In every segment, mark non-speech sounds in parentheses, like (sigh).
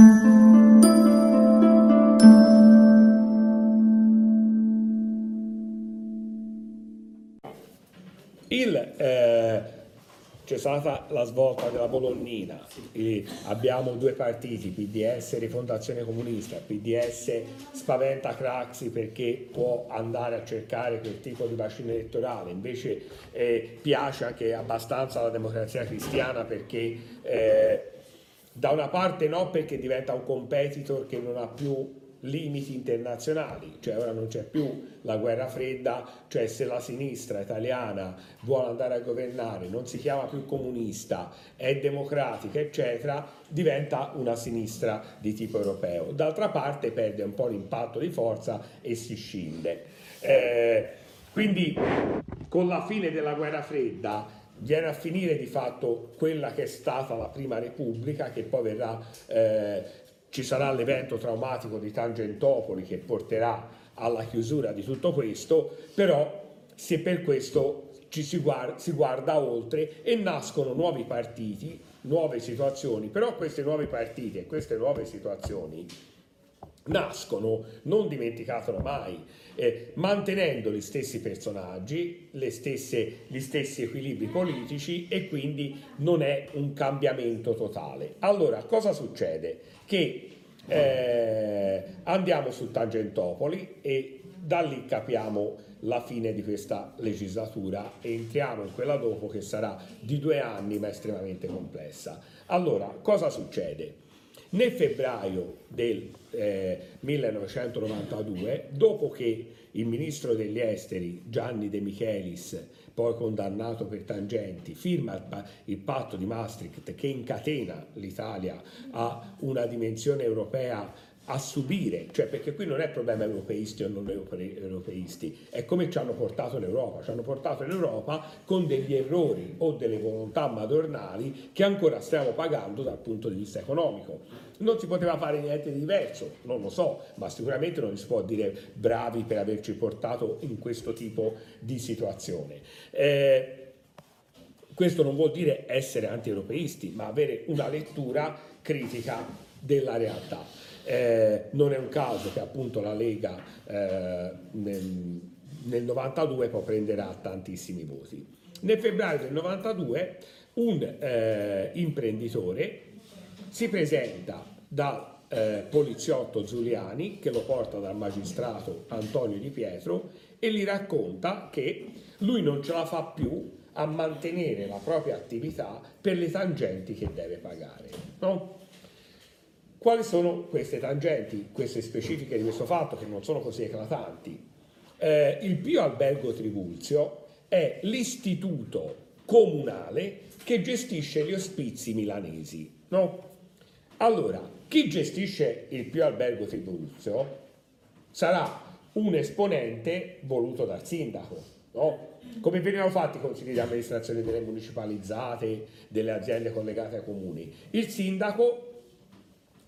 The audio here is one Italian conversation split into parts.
Il, eh, c'è stata la svolta della Bolognina, e abbiamo due partiti, PDS Rifondazione Comunista, PDS spaventa Craxi perché può andare a cercare quel tipo di bacino elettorale, invece eh, piace anche abbastanza la democrazia cristiana perché eh, da una parte no perché diventa un competitor che non ha più limiti internazionali, cioè ora non c'è più la guerra fredda, cioè se la sinistra italiana vuole andare a governare, non si chiama più comunista, è democratica, eccetera, diventa una sinistra di tipo europeo. D'altra parte perde un po' l'impatto di forza e si scinde. Eh, quindi con la fine della guerra fredda viene a finire di fatto quella che è stata la prima repubblica che poi verrà eh, ci sarà l'evento traumatico di Tangentopoli che porterà alla chiusura di tutto questo, però se per questo ci si guarda, si guarda oltre e nascono nuovi partiti, nuove situazioni, però queste nuove partiti e queste nuove situazioni nascono, non dimenticatelo mai, eh, mantenendo gli stessi personaggi, stesse, gli stessi equilibri politici e quindi non è un cambiamento totale. Allora, cosa succede? Che eh, andiamo su Tangentopoli e da lì capiamo la fine di questa legislatura e entriamo in quella dopo che sarà di due anni ma estremamente complessa. Allora, cosa succede? Nel febbraio del eh, 1992, dopo che il ministro degli esteri Gianni De Michelis, poi condannato per tangenti, firma il, il patto di Maastricht che incatena l'Italia a una dimensione europea a subire, cioè perché qui non è problema europeisti o non europeisti, è come ci hanno portato l'Europa, ci hanno portato l'Europa con degli errori o delle volontà madornali che ancora stiamo pagando dal punto di vista economico. Non si poteva fare niente di diverso, non lo so, ma sicuramente non si può dire bravi per averci portato in questo tipo di situazione. Eh, questo non vuol dire essere anti-europeisti, ma avere una lettura critica della realtà. Eh, non è un caso che appunto la Lega eh, nel, nel 92 poi prenderà tantissimi voti. Nel febbraio del 92 un eh, imprenditore si presenta dal eh, poliziotto Giuliani che lo porta dal magistrato Antonio Di Pietro e gli racconta che lui non ce la fa più a mantenere la propria attività per le tangenti che deve pagare. No? Quali sono queste tangenti, queste specifiche di questo fatto che non sono così eclatanti? Eh, il Pio Albergo Tribulzio è l'istituto comunale che gestisce gli ospizi milanesi. No? Allora, chi gestisce il Pio Albergo Tribulzio sarà un esponente voluto dal sindaco. No? Come venivano fatti i consigli di amministrazione delle municipalizzate, delle aziende collegate ai comuni? Il sindaco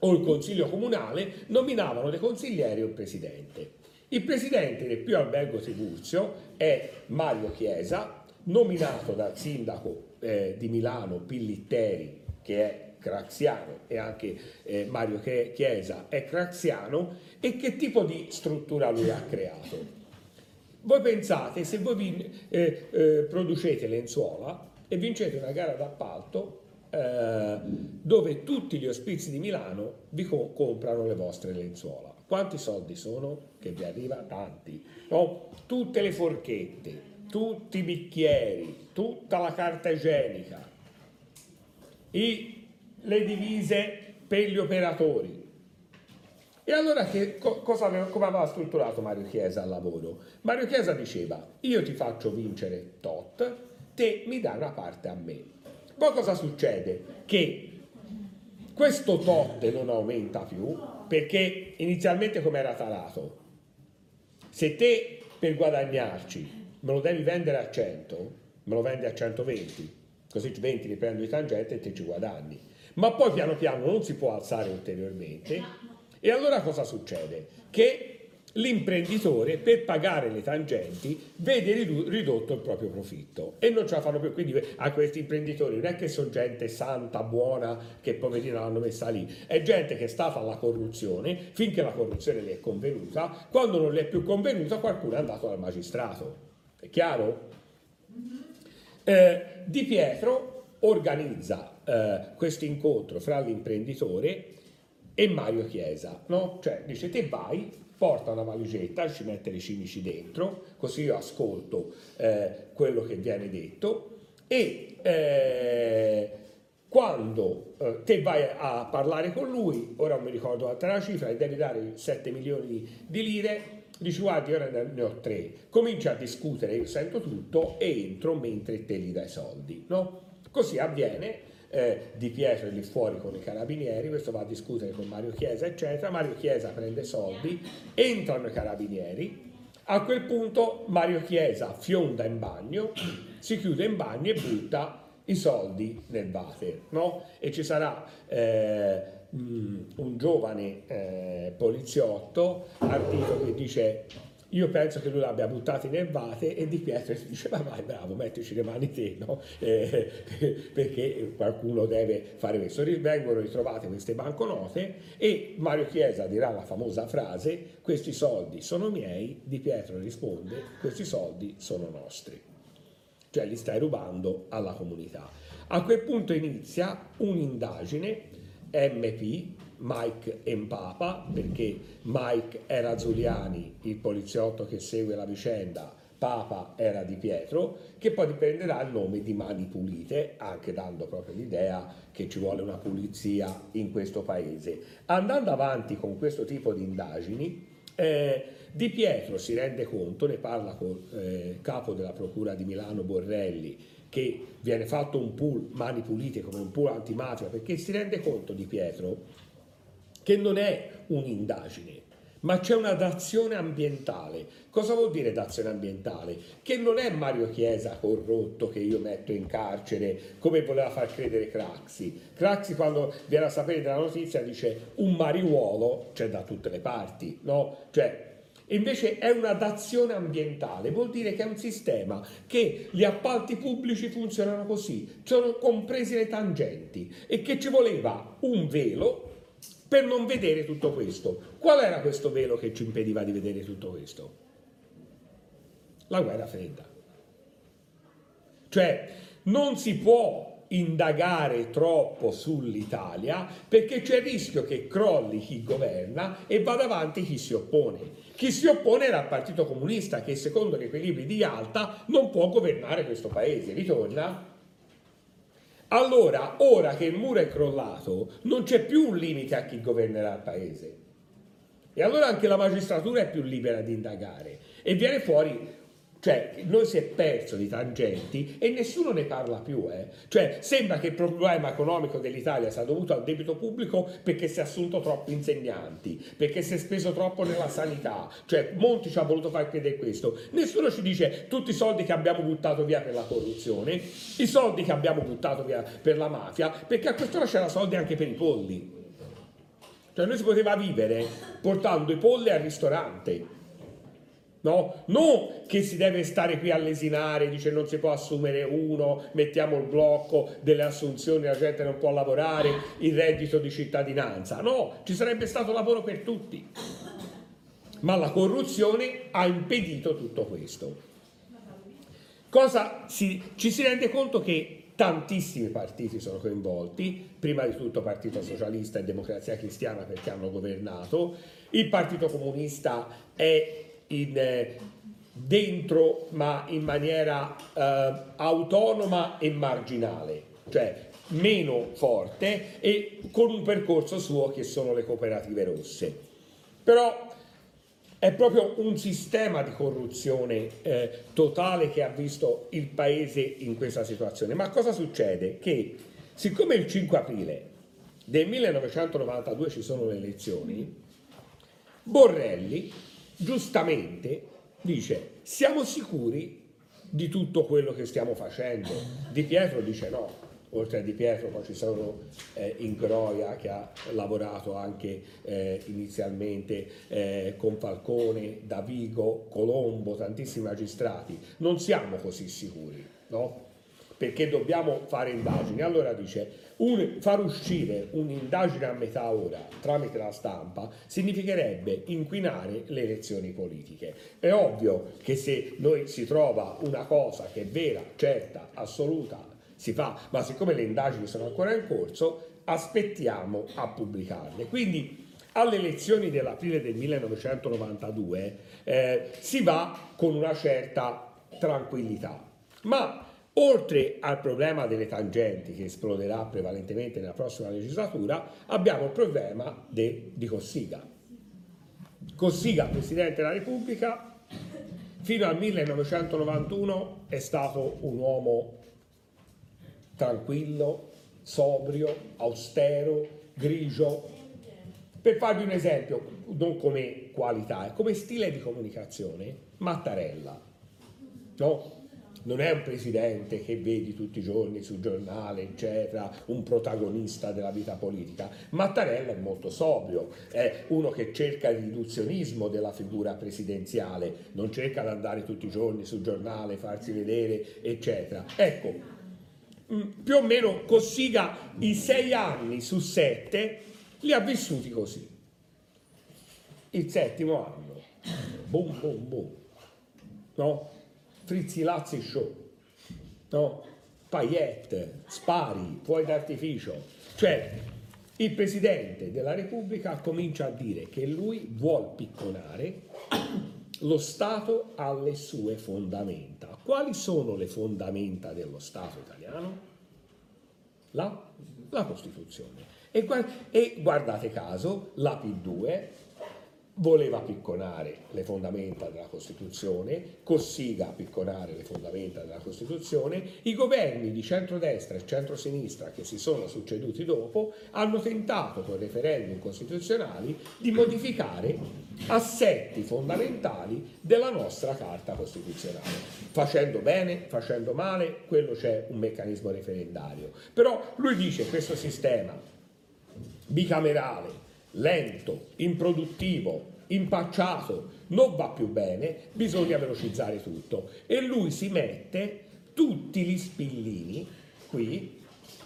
o il consiglio comunale nominavano dei consiglieri o il presidente. Il presidente del Pio Albergo Tiburzio è Mario Chiesa, nominato dal sindaco eh, di Milano Pillitteri, che è craxiano, e anche eh, Mario Chiesa è craxiano, e che tipo di struttura lui ha creato? Voi pensate, se voi vi, eh, eh producete lenzuola e vincete una gara d'appalto, eh, dove tutti gli ospizi di Milano vi co- comprano le vostre lenzuola. Quanti soldi sono? Che vi arriva tanti. No? Tutte le forchette, tutti i bicchieri, tutta la carta igienica, i, le divise per gli operatori. E allora che, cosa aveva, come aveva strutturato Mario Chiesa al lavoro? Mario Chiesa diceva, io ti faccio vincere tot, te mi dai una parte a me. Poi cosa succede? Che questo tot non aumenta più perché inizialmente come era tarato? Se te per guadagnarci me lo devi vendere a 100, me lo vendi a 120, così 20 li prendo di tangente e te ci guadagni. Ma poi piano piano non si può alzare ulteriormente e allora cosa succede? Che l'imprenditore per pagare le tangenti vede ridotto il proprio profitto e non ce la fanno più. Quindi a questi imprenditori non è che sono gente santa, buona, che poverina l'hanno messa lì, è gente che è stata alla corruzione finché la corruzione le è convenuta, quando non le è più convenuta qualcuno è andato dal magistrato. È chiaro? Eh, di Pietro organizza eh, questo incontro fra l'imprenditore e Mario Chiesa, no? Cioè dice te vai, porta una valigetta, ci mette le cimici dentro, così io ascolto eh, quello che viene detto e eh, quando eh, te vai a parlare con lui, ora non mi ricordo l'altra cifra, e devi dare 7 milioni di lire, dici guardi ora ne ho 3, comincia a discutere, io sento tutto e entro mentre te gli dai soldi, no? Così avviene eh, Di Pietro è lì fuori con i carabinieri, questo va a discutere con Mario Chiesa, eccetera. Mario Chiesa prende soldi, entrano i carabinieri. A quel punto Mario Chiesa fionda in bagno, si chiude in bagno e butta i soldi nel water, no? E ci sarà eh, un giovane eh, poliziotto, ardito, che dice io penso che lui l'abbia buttato nel vate e Di Pietro dice ma vai bravo, mettici le mani te, no? eh, (laughs) perché qualcuno deve fare questo. Vengono ritrovate queste banconote e Mario Chiesa dirà la famosa frase questi soldi sono miei, Di Pietro risponde questi soldi sono nostri. Cioè li stai rubando alla comunità. A quel punto inizia un'indagine MP Mike e Papa, perché Mike era Zuliani, il poliziotto che segue la vicenda, Papa era di Pietro, che poi riprenderà il nome di Mani Pulite, anche dando proprio l'idea che ci vuole una pulizia in questo paese. Andando avanti con questo tipo di indagini, eh, Di Pietro si rende conto, ne parla con eh, capo della Procura di Milano Borrelli, che viene fatto un pool Mani Pulite come un pool antimafia, perché si rende conto Di Pietro che non è un'indagine, ma c'è una dazione ambientale. Cosa vuol dire dazione ambientale? Che non è Mario Chiesa corrotto che io metto in carcere come voleva far credere Craxi. Craxi quando viene a sapere della notizia dice un mariuolo c'è da tutte le parti, no? Cioè Invece è una dazione ambientale, vuol dire che è un sistema che gli appalti pubblici funzionano così, sono compresi le tangenti e che ci voleva un velo per non vedere tutto questo. Qual era questo velo che ci impediva di vedere tutto questo? La guerra fredda. Cioè, non si può indagare troppo sull'Italia perché c'è il rischio che crolli chi governa e vada avanti chi si oppone. Chi si oppone era il Partito Comunista che secondo gli equilibri di Alta non può governare questo paese. Ritorna allora, ora che il muro è crollato, non c'è più un limite a chi governerà il paese. E allora anche la magistratura è più libera di indagare e viene fuori cioè, noi si è perso di tangenti e nessuno ne parla più. Eh. Cioè, sembra che il problema economico dell'Italia sia dovuto al debito pubblico perché si è assunto troppi insegnanti, perché si è speso troppo nella sanità. Cioè, Monti ci ha voluto far credere questo. Nessuno ci dice tutti i soldi che abbiamo buttato via per la corruzione, i soldi che abbiamo buttato via per la mafia, perché a quest'ora c'era soldi anche per i polli. Cioè, noi si poteva vivere portando i polli al ristorante No? Non che si deve stare qui a lesinare, dice non si può assumere uno, mettiamo il blocco delle assunzioni, la gente non può lavorare, il reddito di cittadinanza. No, ci sarebbe stato lavoro per tutti. Ma la corruzione ha impedito tutto questo. Cosa si, ci si rende conto che tantissimi partiti sono coinvolti, prima di tutto Partito Socialista e Democrazia Cristiana perché hanno governato, il Partito Comunista è in, eh, dentro ma in maniera eh, autonoma e marginale, cioè meno forte e con un percorso suo che sono le cooperative rosse. Però è proprio un sistema di corruzione eh, totale che ha visto il paese in questa situazione. Ma cosa succede? Che siccome il 5 aprile del 1992 ci sono le elezioni, Borrelli giustamente dice siamo sicuri di tutto quello che stiamo facendo. Di Pietro dice no, oltre a Di Pietro poi ci sono eh, Ingroia che ha lavorato anche eh, inizialmente eh, con Falcone, Davigo, Colombo, tantissimi magistrati. Non siamo così sicuri, no? Perché dobbiamo fare indagini. Allora dice, un, far uscire un'indagine a metà ora tramite la stampa significherebbe inquinare le elezioni politiche. È ovvio che se noi si trova una cosa che è vera, certa, assoluta, si fa, ma siccome le indagini sono ancora in corso, aspettiamo a pubblicarle. Quindi alle elezioni dell'aprile del 1992 eh, si va con una certa tranquillità, ma oltre al problema delle tangenti che esploderà prevalentemente nella prossima legislatura, abbiamo il problema de, di Cossiga. Cossiga, Presidente della Repubblica, fino al 1991 è stato un uomo tranquillo, sobrio, austero, grigio. Per farvi un esempio, non come qualità, come stile di comunicazione, Mattarella. No? Non è un presidente che vedi tutti i giorni sul giornale, eccetera, un protagonista della vita politica. Mattarella è molto sobrio, è uno che cerca il riduzionismo della figura presidenziale, non cerca di andare tutti i giorni sul giornale, farsi vedere, eccetera. Ecco, Mm, più o meno Cossiga i sei anni su sette li ha vissuti così. Il settimo anno, boom boom boom, no? Frizzi Lazzi show, no? Paillette, spari, fuori d'artificio. Cioè, il Presidente della Repubblica comincia a dire che lui vuol picconare lo Stato alle sue fondamenta. Quali sono le fondamenta dello Stato italiano? La, la Costituzione. E, e guardate caso, la P2 voleva picconare le fondamenta della Costituzione, Cossiga picconare le fondamenta della Costituzione, i governi di centrodestra e centrosinistra che si sono succeduti dopo hanno tentato con referendum costituzionali di modificare assetti fondamentali della nostra Carta Costituzionale. Facendo bene, facendo male, quello c'è un meccanismo referendario. Però lui dice questo sistema bicamerale, lento, improduttivo, impacciato, non va più bene, bisogna velocizzare tutto. E lui si mette tutti gli spillini qui.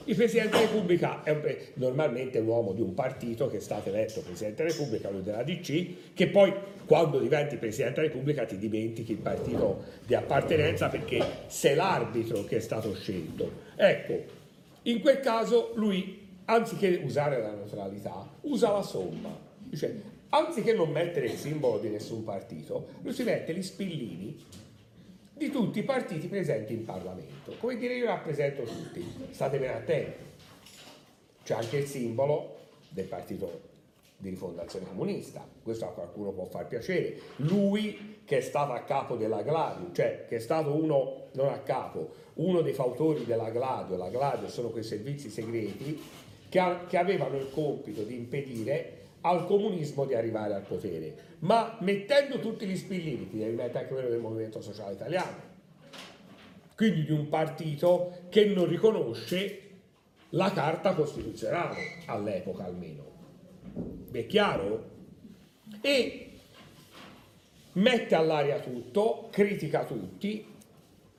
Il Presidente della Repubblica è normalmente un uomo di un partito che è stato eletto Presidente della Repubblica, lui della DC, che poi quando diventi Presidente della Repubblica ti dimentichi il partito di appartenenza perché sei l'arbitro che è stato scelto. Ecco, in quel caso lui, anziché usare la neutralità, usa la somma. Dice, anziché non mettere il simbolo di nessun partito, lui si mette gli spillini di tutti i partiti presenti in Parlamento. Come dire io rappresento tutti, state ben attenti. C'è anche il simbolo del partito di rifondazione comunista, questo a qualcuno può far piacere. Lui che è stato a capo della Gladio, cioè che è stato uno, non a capo, uno dei fautori della Gladio, la Gladio sono quei servizi segreti che, ha, che avevano il compito di impedire al comunismo di arrivare al potere, ma mettendo tutti gli spillini, ti devi anche quello del Movimento Sociale Italiano, quindi di un partito che non riconosce la Carta Costituzionale, all'epoca almeno. è chiaro? E mette all'aria tutto, critica tutti,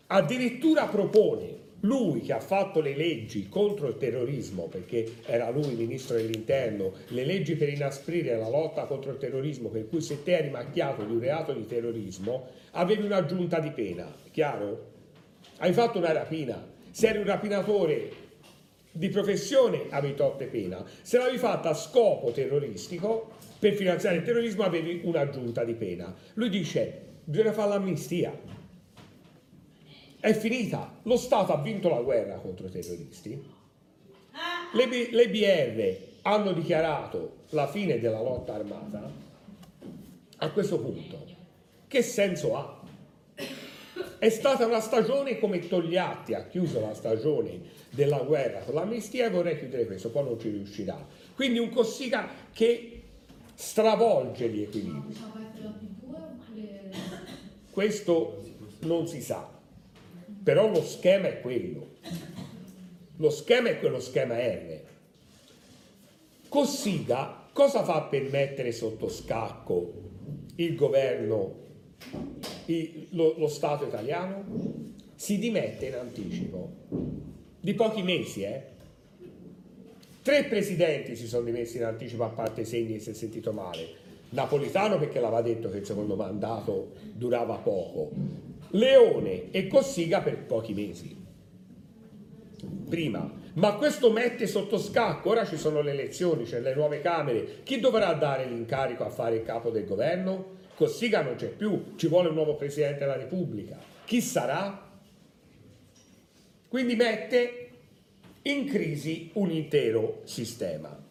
addirittura propone lui che ha fatto le leggi contro il terrorismo, perché era lui ministro dell'interno, le leggi per inasprire la lotta contro il terrorismo, per cui se te eri macchiato di un reato di terrorismo, avevi un'aggiunta di pena, chiaro? Hai fatto una rapina, se eri un rapinatore di professione avevi totte pena, se l'avevi fatta a scopo terroristico, per finanziare il terrorismo avevi un'aggiunta di pena. Lui dice, bisogna fare l'amnistia, è finita. Lo Stato ha vinto la guerra contro i terroristi. Le, le BR hanno dichiarato la fine della lotta armata. A questo punto, che senso ha? È stata una stagione come Togliatti ha chiuso la stagione della guerra con l'amnistia e vorrei chiudere questo, poi non ci riuscirà. Quindi un Cossiga che stravolge gli equilibri. Questo non si sa però lo schema è quello. Lo schema è quello schema R. Cossiga cosa fa per mettere sotto scacco il governo, il, lo, lo Stato italiano? Si dimette in anticipo di pochi mesi, eh? Tre presidenti si sono dimessi in anticipo a parte Segni, si è sentito male. Napolitano perché l'aveva detto che il secondo mandato durava poco. Leone e Cossiga per pochi mesi prima. Ma questo mette sotto scacco, ora ci sono le elezioni, c'è le nuove Camere, chi dovrà dare l'incarico a fare il capo del governo? Cossiga non c'è più, ci vuole un nuovo Presidente della Repubblica. Chi sarà? Quindi mette in crisi un intero sistema.